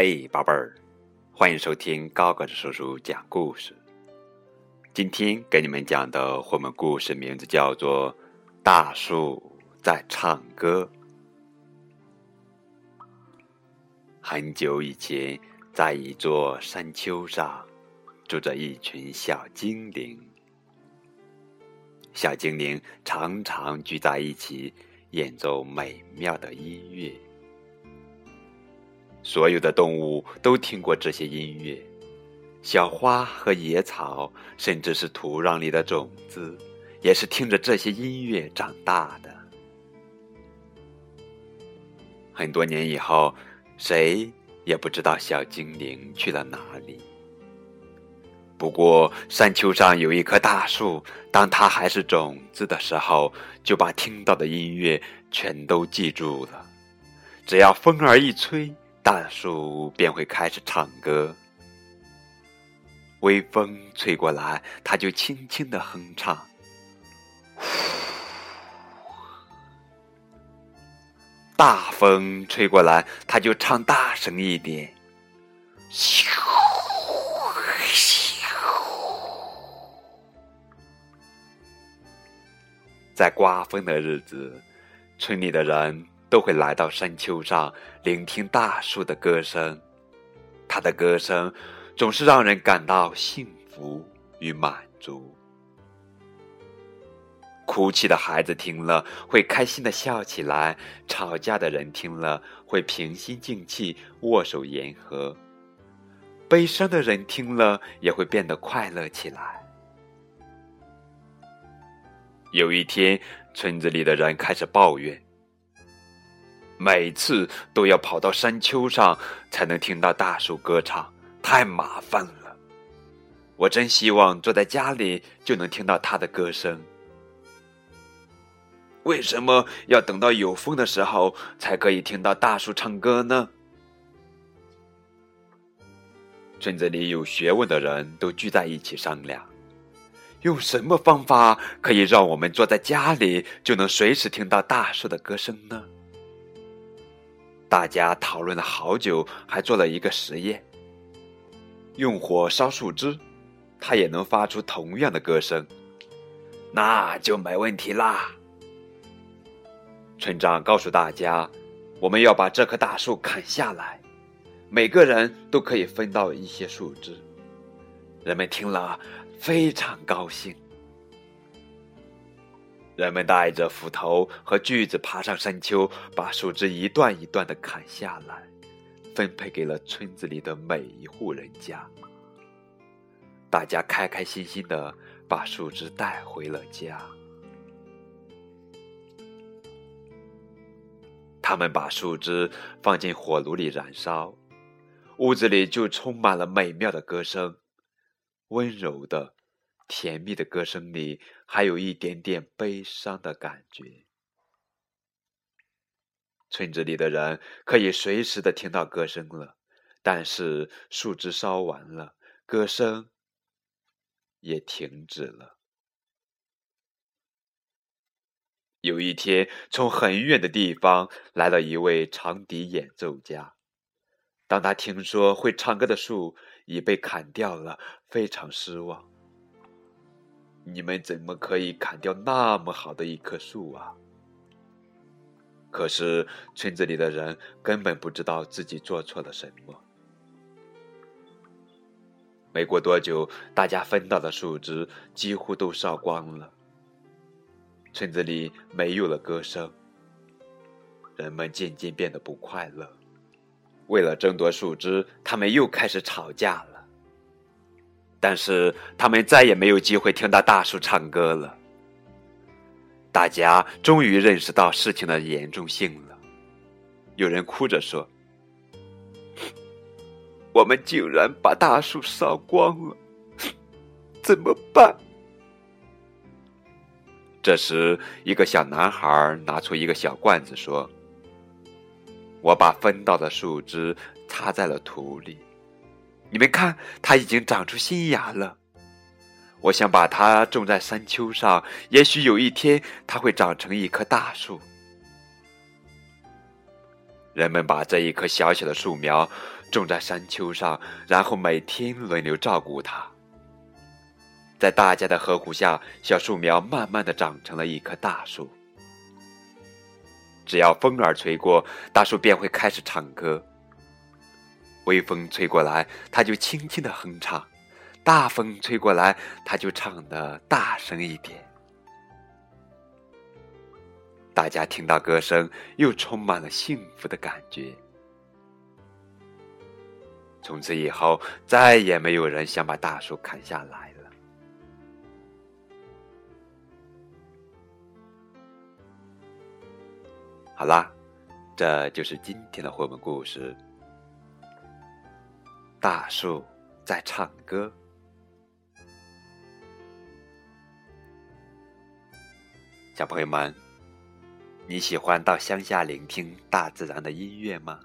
嘿，宝贝儿，欢迎收听高个子叔叔讲故事。今天给你们讲的绘本故事名字叫做《大树在唱歌》。很久以前，在一座山丘上，住着一群小精灵。小精灵常常聚在一起，演奏美妙的音乐。所有的动物都听过这些音乐，小花和野草，甚至是土壤里的种子，也是听着这些音乐长大的。很多年以后，谁也不知道小精灵去了哪里。不过，山丘上有一棵大树，当它还是种子的时候，就把听到的音乐全都记住了。只要风儿一吹，大树便会开始唱歌，微风吹过来，它就轻轻的哼唱；大风吹过来，它就唱大声一点。在刮风的日子，村里的人。都会来到山丘上聆听大树的歌声，它的歌声总是让人感到幸福与满足。哭泣的孩子听了会开心的笑起来，吵架的人听了会平心静气握手言和，悲伤的人听了也会变得快乐起来。有一天，村子里的人开始抱怨。每次都要跑到山丘上才能听到大树歌唱，太麻烦了。我真希望坐在家里就能听到它的歌声。为什么要等到有风的时候才可以听到大树唱歌呢？村子里有学问的人都聚在一起商量，用什么方法可以让我们坐在家里就能随时听到大树的歌声呢？大家讨论了好久，还做了一个实验：用火烧树枝，它也能发出同样的歌声，那就没问题啦。村长告诉大家：“我们要把这棵大树砍下来，每个人都可以分到一些树枝。”人们听了非常高兴。人们带着斧头和锯子爬上山丘，把树枝一段一段的砍下来，分配给了村子里的每一户人家。大家开开心心的把树枝带回了家。他们把树枝放进火炉里燃烧，屋子里就充满了美妙的歌声，温柔的。甜蜜的歌声里还有一点点悲伤的感觉。村子里的人可以随时的听到歌声了，但是树枝烧完了，歌声也停止了。有一天，从很远的地方来了一位长笛演奏家。当他听说会唱歌的树已被砍掉了，非常失望。你们怎么可以砍掉那么好的一棵树啊？可是村子里的人根本不知道自己做错了什么。没过多久，大家分到的树枝几乎都烧光了，村子里没有了歌声，人们渐渐变得不快乐。为了争夺树枝，他们又开始吵架了。但是他们再也没有机会听到大树唱歌了。大家终于认识到事情的严重性了。有人哭着说：“我们竟然把大树烧光了，怎么办？”这时，一个小男孩拿出一个小罐子说：“我把分到的树枝插在了土里。”你们看，它已经长出新芽了。我想把它种在山丘上，也许有一天它会长成一棵大树。人们把这一棵小小的树苗种在山丘上，然后每天轮流照顾它。在大家的呵护下，小树苗慢慢的长成了一棵大树。只要风儿吹过，大树便会开始唱歌。微风吹过来，他就轻轻的哼唱；大风吹过来，他就唱的大声一点。大家听到歌声，又充满了幸福的感觉。从此以后，再也没有人想把大树砍下来了。好啦，这就是今天的绘本故事。大树在唱歌，小朋友们，你喜欢到乡下聆听大自然的音乐吗？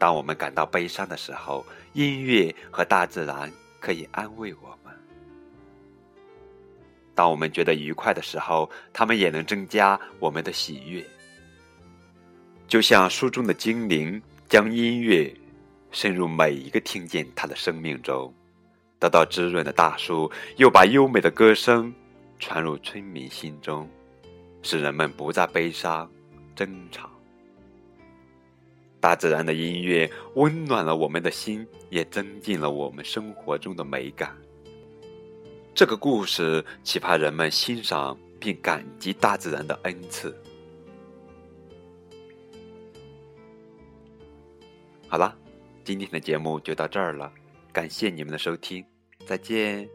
当我们感到悲伤的时候，音乐和大自然可以安慰我们；当我们觉得愉快的时候，它们也能增加我们的喜悦。就像书中的精灵，将音乐渗入每一个听见它的生命中，得到滋润的大树，又把优美的歌声传入村民心中，使人们不再悲伤、争吵。大自然的音乐温暖了我们的心，也增进了我们生活中的美感。这个故事启发人们欣赏并感激大自然的恩赐。好了，今天的节目就到这儿了，感谢你们的收听，再见。